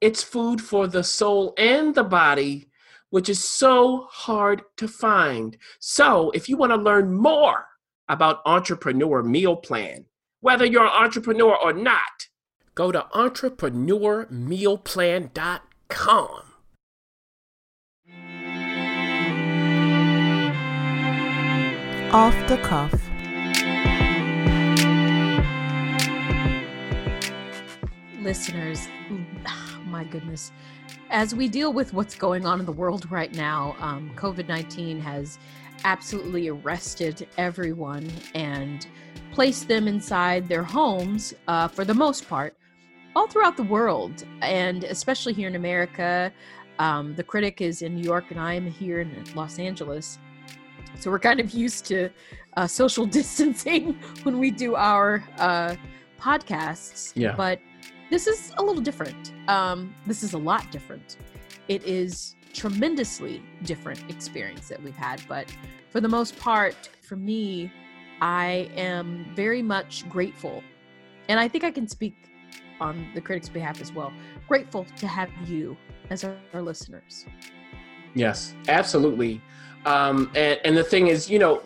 It's food for the soul and the body, which is so hard to find. So, if you want to learn more about Entrepreneur Meal Plan, whether you're an entrepreneur or not, go to entrepreneurmealplan.com. Off the cuff. Listeners, my goodness. As we deal with what's going on in the world right now, um, COVID 19 has absolutely arrested everyone and placed them inside their homes uh, for the most part, all throughout the world, and especially here in America. Um, the critic is in New York, and I am here in Los Angeles. So we're kind of used to uh, social distancing when we do our uh, podcasts. Yeah. But this is a little different. Um, this is a lot different. It is tremendously different experience that we've had, but for the most part, for me, I am very much grateful, and I think I can speak on the critics' behalf as well. Grateful to have you as our, our listeners. Yes, absolutely. Um, and, and the thing is, you know,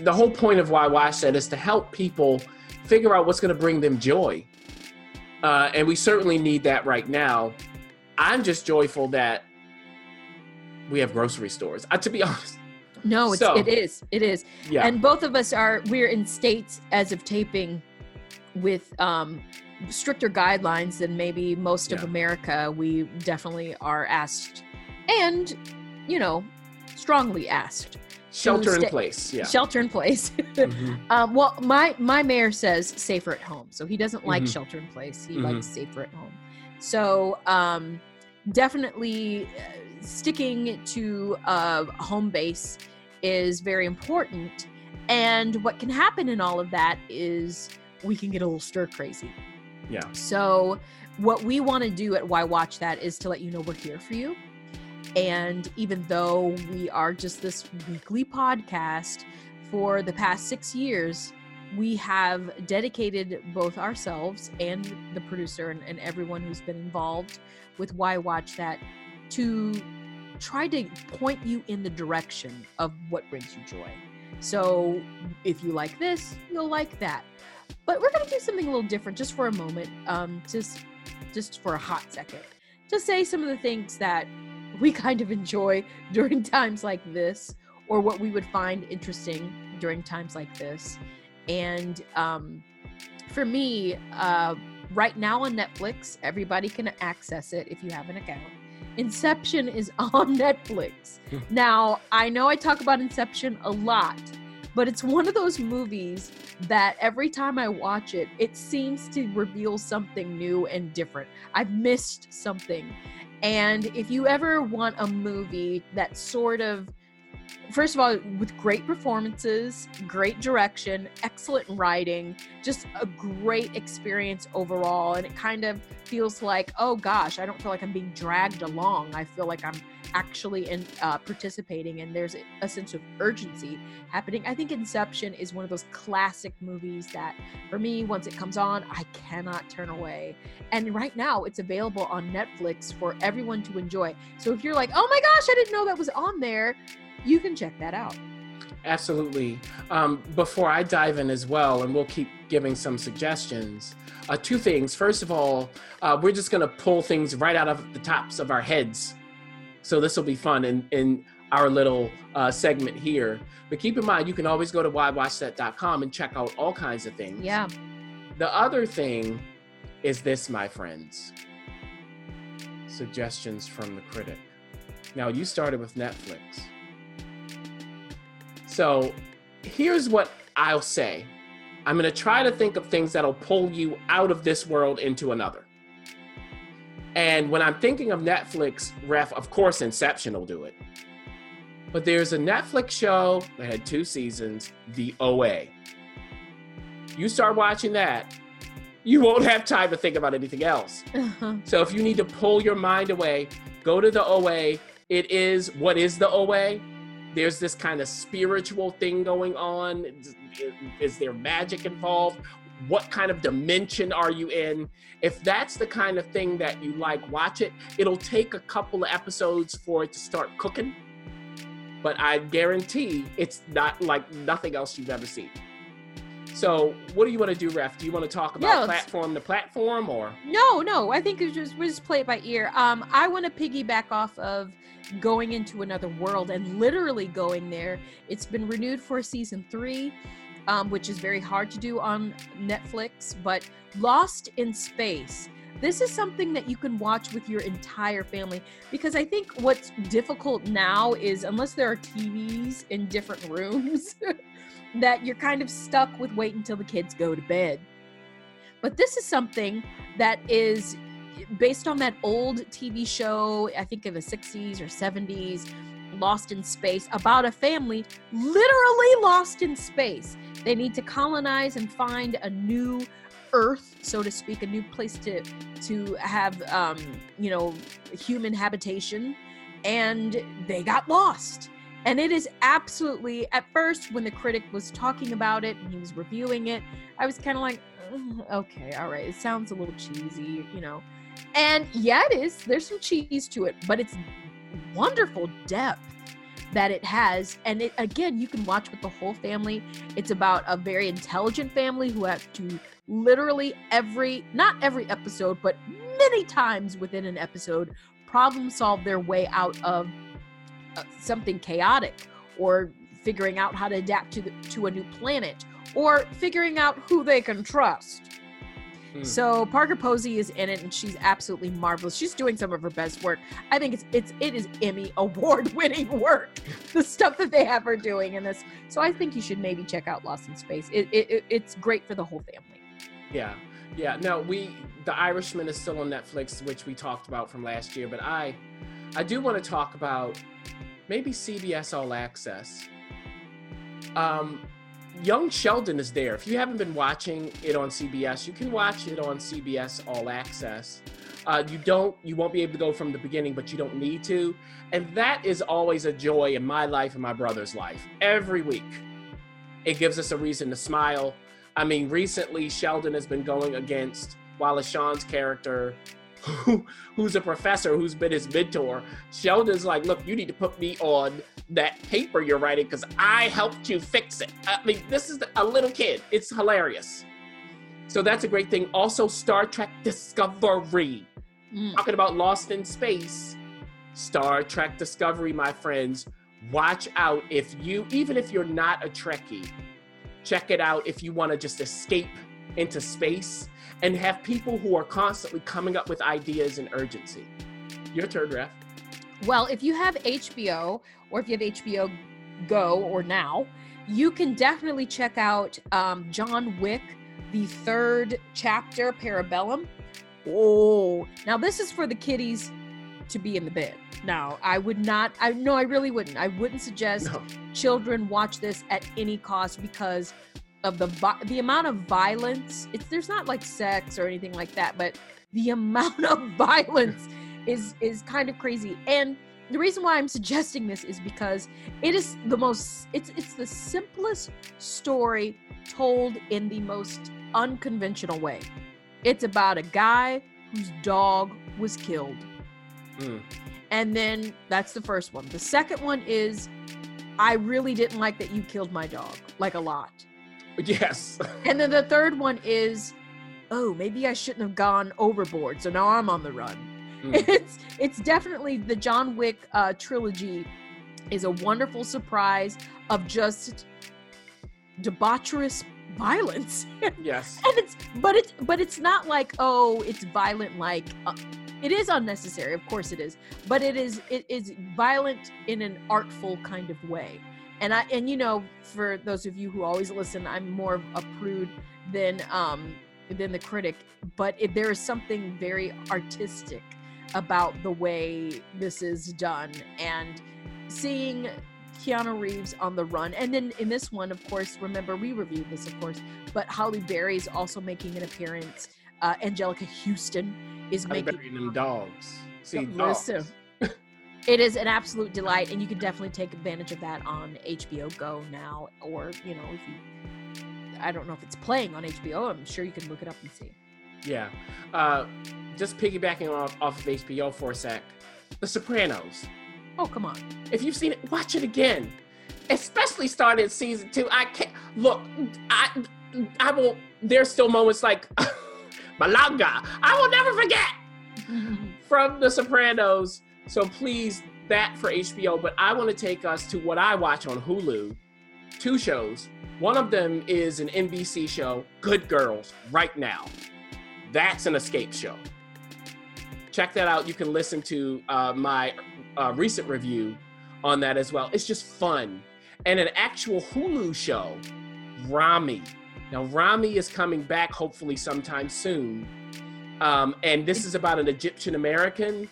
the whole point of why why I said is to help people figure out what's going to bring them joy uh, and we certainly need that right now. I'm just joyful that we have grocery stores. Uh, to be honest. No, it's, so, it is. It is. Yeah. And both of us are, we're in states as of taping with um, stricter guidelines than maybe most yeah. of America. We definitely are asked and, you know, strongly asked shelter in place yeah. Shelter in place. Mm-hmm. um, well my my mayor says safer at home so he doesn't like mm-hmm. shelter in place. He mm-hmm. likes safer at home. So um, definitely uh, sticking to a home base is very important. And what can happen in all of that is we can get a little stir crazy. Yeah. So what we want to do at why watch that is to let you know we're here for you and even though we are just this weekly podcast for the past six years, we have dedicated both ourselves and the producer and, and everyone who's been involved with Why Watch That to try to point you in the direction of what brings you joy. So if you like this, you'll like that. But we're going to do something a little different just for a moment, um, just just for a hot second, to say some of the things that we kind of enjoy during times like this, or what we would find interesting during times like this. And um, for me, uh, right now on Netflix, everybody can access it if you have an account. Inception is on Netflix. Hmm. now, I know I talk about Inception a lot, but it's one of those movies that every time I watch it, it seems to reveal something new and different. I've missed something. And if you ever want a movie that sort of first of all, with great performances, great direction, excellent writing, just a great experience overall. And it kind of feels like, oh gosh, I don't feel like I'm being dragged along. I feel like I'm actually in, uh, participating and there's a sense of urgency happening. I think Inception is one of those classic movies that, for me, once it comes on, I cannot turn away. And right now, it's available on Netflix for everyone to enjoy. So if you're like, oh my gosh, I didn't know that was on there you can check that out. Absolutely. Um, before I dive in as well, and we'll keep giving some suggestions. Uh, two things. First of all, uh, we're just going to pull things right out of the tops of our heads. So this will be fun in, in our little uh, segment here. But keep in mind, you can always go to whywatchthat.com and check out all kinds of things. Yeah. The other thing is this, my friends suggestions from the critic. Now, you started with Netflix. So here's what I'll say I'm going to try to think of things that'll pull you out of this world into another. And when I'm thinking of Netflix, ref, of course, Inception will do it. But there's a Netflix show that had two seasons, The OA. You start watching that, you won't have time to think about anything else. so if you need to pull your mind away, go to the OA. It is what is the OA? There's this kind of spiritual thing going on. Is, there magic involved? What kind of dimension are you in? If that's the kind of thing that you like, watch it. It'll take a couple of episodes for it to start cooking, but I guarantee it's not like nothing else you've ever seen. So, what do you want to do, Ref? Do you want to talk about let's- platform to platform, or No, no. I think it's just we just play it by ear. Um, I want to piggyback off of going into another world and literally going there. It's been renewed for season three, um, which is very hard to do on Netflix. But Lost in Space. This is something that you can watch with your entire family because I think what's difficult now is unless there are TVs in different rooms, that you're kind of stuck with wait until the kids go to bed. But this is something that is based on that old TV show, I think of the 60s or 70s, Lost in Space, about a family literally lost in space. They need to colonize and find a new Earth, so to speak, a new place to to have, um, you know, human habitation, and they got lost. And it is absolutely at first when the critic was talking about it and he was reviewing it, I was kind of like, okay, all right, it sounds a little cheesy, you know. And yeah, it is. There's some cheese to it, but it's wonderful depth that it has. And it again, you can watch with the whole family. It's about a very intelligent family who have to literally every not every episode, but many times within an episode, problem solve their way out of uh, something chaotic or figuring out how to adapt to the, to a new planet or figuring out who they can trust. Hmm. So Parker Posey is in it, and she's absolutely marvelous. She's doing some of her best work. I think it's it's it is Emmy award winning work. The stuff that they have her doing in this. So I think you should maybe check out Lost in Space. It, it, it it's great for the whole family. Yeah, yeah. No, we The Irishman is still on Netflix, which we talked about from last year. But I, I do want to talk about maybe CBS All Access. Um, Young Sheldon is there. If you haven't been watching it on CBS, you can watch it on CBS All Access. Uh, you don't, you won't be able to go from the beginning, but you don't need to. And that is always a joy in my life and my brother's life. Every week, it gives us a reason to smile. I mean, recently Sheldon has been going against Wallace Shawn's character, who, who's a professor who's been his mentor. Sheldon's like, look, you need to put me on that paper you're writing because I helped you fix it. I mean, this is a little kid. It's hilarious. So that's a great thing. Also, Star Trek Discovery. Mm. Talking about Lost in Space, Star Trek Discovery, my friends. Watch out if you, even if you're not a Trekkie, check it out if you want to just escape into space and have people who are constantly coming up with ideas and urgency. Your turn, Ref. Well, if you have HBO or if you have HBO Go or Now, you can definitely check out um, John Wick, the third chapter, Parabellum. Oh, now this is for the kiddies to be in the bed. Now, I would not, I no, I really wouldn't. I wouldn't suggest No. children watch this at any cost because of the vi- the amount of violence. It's there's not like sex or anything like that, but the amount of violence is is kind of crazy. And the reason why I'm suggesting this is because it is the most it's it's the simplest story told in the most unconventional way. It's about a guy whose dog was killed. Mm. And then that's the first one. The second one is I really didn't like that you killed my dog, like a lot. Yes. And then the third one is, oh, maybe I shouldn't have gone overboard, so now I'm on the run. Mm. It's it's definitely the John Wick uh, trilogy is a wonderful surprise of just debaucherous violence. Yes. and it's but it's but it's not like oh it's violent like uh, it is unnecessary of course it is but it is it is violent in an artful kind of way and i and you know for those of you who always listen i'm more of a prude than um than the critic but it, there is something very artistic about the way this is done and seeing Keanu Reeves on the run. And then in this one, of course, remember we reviewed this, of course, but Halle Berry is also making an appearance. Uh, Anjelica Huston is I'm making. burying them dogs. See, dogs. listen. It is an absolute delight, and you can definitely take advantage of that on HBO Go now, or you know, if you, I don't know if it's playing on HBO. I'm sure you can look it up and see. Yeah. Uh, just piggybacking off, off of HBO for a sec. The Sopranos. Oh, come on. If you've seen it, watch it again. Especially started season two. I can't look. I I will. There's still moments like Malanga. I will never forget from The Sopranos. So please, that for HBO. But I want to take us to what I watch on Hulu. Two shows. One of them is an NBC show, Good Girls, right now. That's an escape show. Check that out. You can listen to uh, my uh, recent review on that as well. It's just fun. And an actual Hulu show, Ramy. Now, Ramy is coming back hopefully sometime soon. Um, and this is about an Egyptian American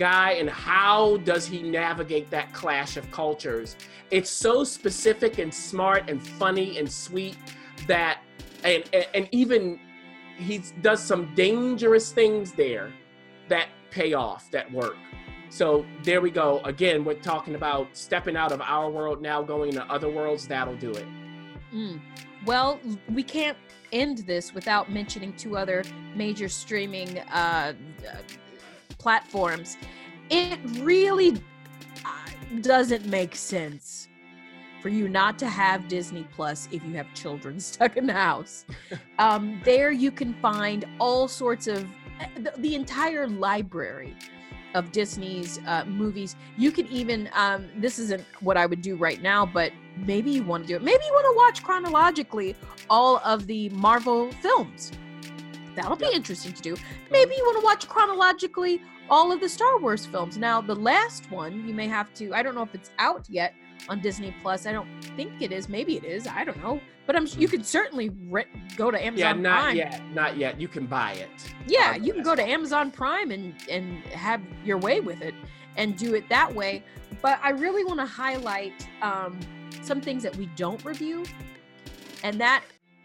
guy and how does he navigate that clash of cultures. It's so specific and smart and funny and sweet that, and, and, even he does some dangerous things there that pay off, that work. So there we go. Again, we're talking about stepping out of our world now, going into other worlds. That'll do it. Mm. Well, we can't end this without mentioning two other major streaming uh, platforms. It really doesn't make sense for you not to have Disney Plus if you have children stuck in the house. um, there you can find all sorts of the, the entire library of Disney's uh, movies. You can even, um, this isn't what I would do right now, but maybe you want to do it. Maybe you want to watch chronologically all of the Marvel films. That'll be Yeah. interesting to do. Maybe you want to watch chronologically all of the Star Wars films. Now, the last one, you may have to, I don't know if it's out yet on Disney Plus. I don't think it is. Maybe it is. I don't know. But I'm you could certainly re- go to Amazon yeah, not Prime. yet. Not yet. You can buy it. Yeah, you can go to Amazon Prime and and have your way with it and do it that way. But I really want to highlight um, some things that we don't review, and that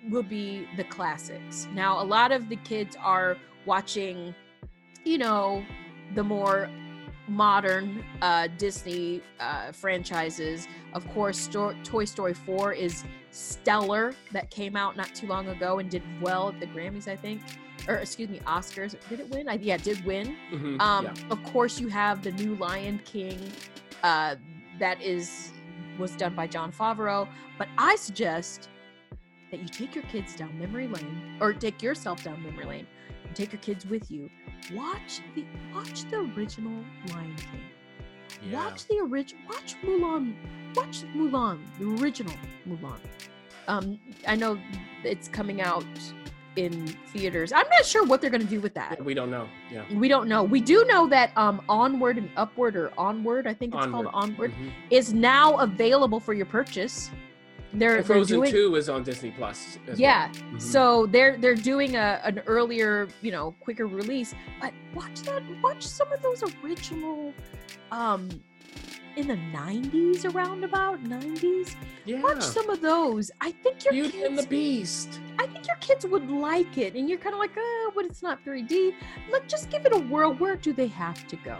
will be the classics. Now, a lot of the kids are watching, you know, the more modern uh, Disney uh, franchises. Of course, Sto- Toy Story 4 is stellar. That came out not too long ago and did well at the Grammys, I think. Or excuse me, Oscars. Did it win? I, yeah, it did win. Mhm, Um, yeah. Of course, you have the new Lion King. Uh, that is was done by Jon Favreau. But I suggest that you take your kids down memory lane, or take yourself down memory lane, and take your kids with you. Watch the watch the original Lion King. Yeah. Watch the original. Watch Mulan. Watch Mulan, the original Mulan. Um, I know it's coming out in theaters. I'm not sure what they're going to do with that. We don't know. Yeah. We don't know. We do know that um, Onward and Upward or Onward, I think it's called Onward, Mhm. is now available for your purchase. They're, And they're Frozen doing, Two is on Disney Plus. yeah. well. Mhm. So they're they're doing a an earlier, you know, quicker release. But watch that. Watch some of those original, um, in the '90s, around about '90s. yeah. Watch some of those. I think your Beauty kids. and the Beast. I think your kids would like it, and you're kind of like, oh, but it's not 3D. Look, just give it a whirl. Where do they have to go?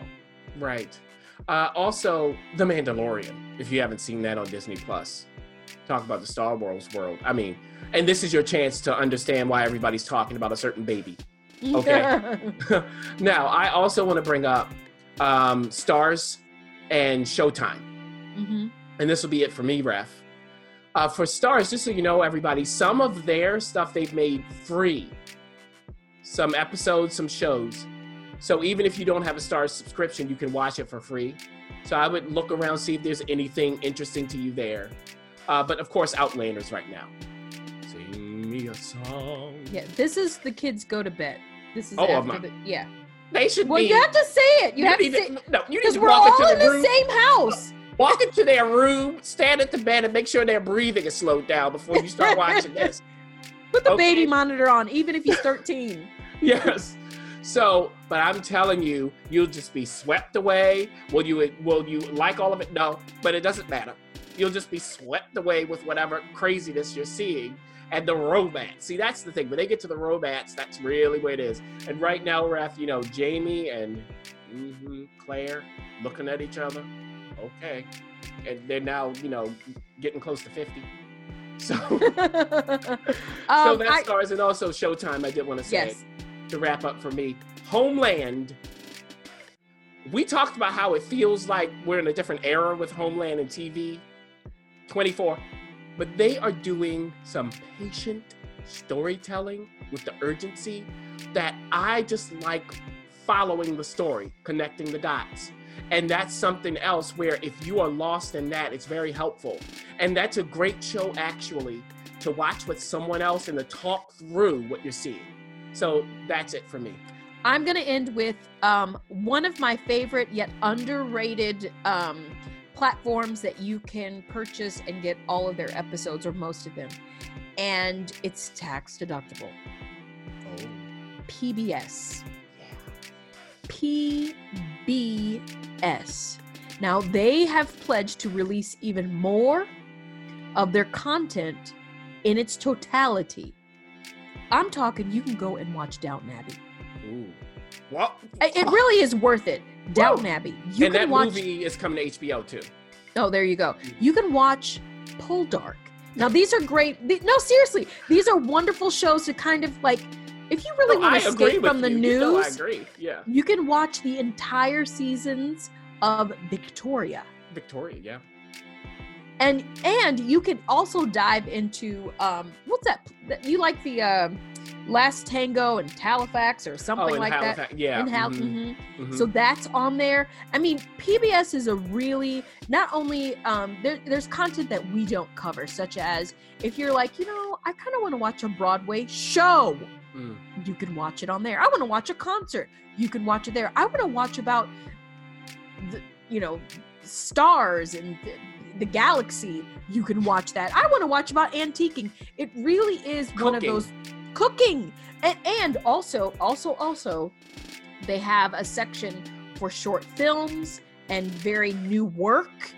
Right. Uh, also, The Mandalorian. If you haven't seen that on Disney Plus, talk about the Star Wars world. I mean, and this is your chance to understand why everybody's talking about a certain baby. Okay. now, I also want to bring up um, Starz and Showtime. hmm and this will be it for me, Ref. Uh, for Starz, just so you know, everybody, some of their stuff they've made free. Some episodes, some shows. So even if you don't have a Starz subscription, you can watch it for free. So I would look around, see if there's anything interesting to you there. Uh, but of course, Outlanders right now. Sing me a song. Yeah, this is the kids go to bed. This is Oh, after my- the yeah. They should Well, be. you have to say it. You, have to need say to, no, you need because to we're walk all into in the the room. same house. Walk into their room, stand at the bed, and make sure their breathing is slowed down before you start watching this. Put the Okay. baby monitor on, even if he's 13. yes. So, but I'm telling you, you'll just be swept away. Will you will you like all of it? No, but it doesn't matter. You'll just be swept away with whatever craziness you're seeing and the romance. See, that's the thing. When they get to the romance, that's really what it is. And right now we're at, you know, Jamie and mhm, Claire looking at each other. Okay. And they're now, you know, getting close to 50. So, so um, that I- Starz and also Showtime, I did want to say yes. to wrap up for me. Homeland. We talked about how it feels like we're in a different era with Homeland and TV 24, but they are doing some patient storytelling with the urgency that I just like following the story, connecting the dots. And that's something else where if you are lost in that, it's very helpful. And that's a great show, actually, to watch with someone else and to talk through what you're seeing. So that's it for me. I'm going to end with um, one of my favorite yet underrated um, platforms that you can purchase and get all of their episodes or most of them. And it's tax deductible. Oh, PBS. yeah. PBS. Now, they have pledged to release even more of their content in its totality. I'm talking, you can go and watch Downton Abbey. Ooh. Well, It really is worth it. Downton Abbey. You and can that watch. movie is coming to HBO too. Oh, there you go. Mm. You can watch Poldark. Now, these are great. No, seriously, these are wonderful shows to kind of like, if you really oh, No, want to escape from the you. news, You know I agree. Yeah. you can watch the entire seasons of Victoria. Victoria, yeah. And and you can also dive into um what's that you like the um last tango in halifax or something oh, like that Yeah. in Hal- mhm, mhm. mhm. so that's on there i mean pbs is a really not only um there, there's content that we don't cover such as if you're like you know i kind of want to watch a broadway show Mm. you can watch it on there. I want to watch a concert. You can watch it there. I want to watch about the you know stars and the, galaxy. You can watch that. I want to watch about antiquing. It really is one of those cooking and and also also also they have a section for short films and very new work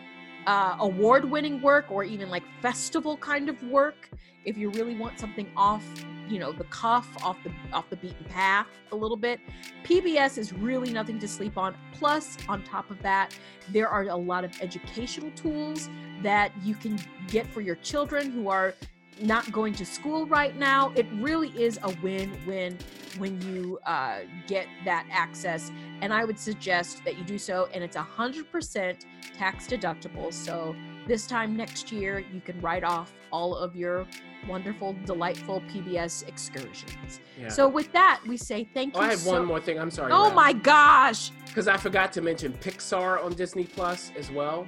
uh, award-winning work or even like festival kind of work. If you really want something off you know the cuff off the off the beaten path a little bit pbs is really nothing to sleep on. Plus on top of that there are a lot of educational tools that you can get for your children who are not going to school right now it really is a win-win when you uh, get that access and i would suggest that you do so and it's 100% tax deductible so this time next year you can write off all of your wonderful delightful pbs excursions Yeah. so with that we say thank oh, you I have so one more thing. I'm sorry. oh my gosh Because I forgot to mention Pixar on Disney Plus as well.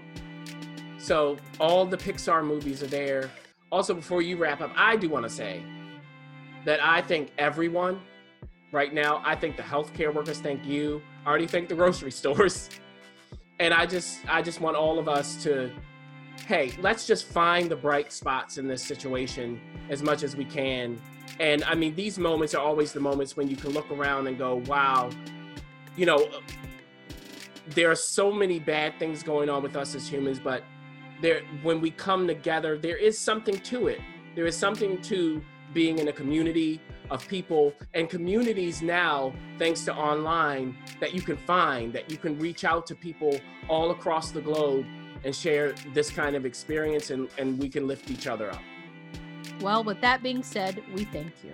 So all the Pixar movies are there. Also, before you wrap up, I do want to say that I think everyone right now, I think the healthcare workers thank you. I already thank the grocery stores. And I just I just want all of us to hey, let's just find the bright spots in this situation as much as we can. And I mean, these moments are always the moments when you can look around and go, wow, you know, there are so many bad things going on with us as humans, but there when we come together, there is something to it. There is something to being in a community of people and communities now, thanks to online, that you can find, that you can reach out to people all across the globe and share this kind of experience and, and we can lift each other up. well with that being said we thank you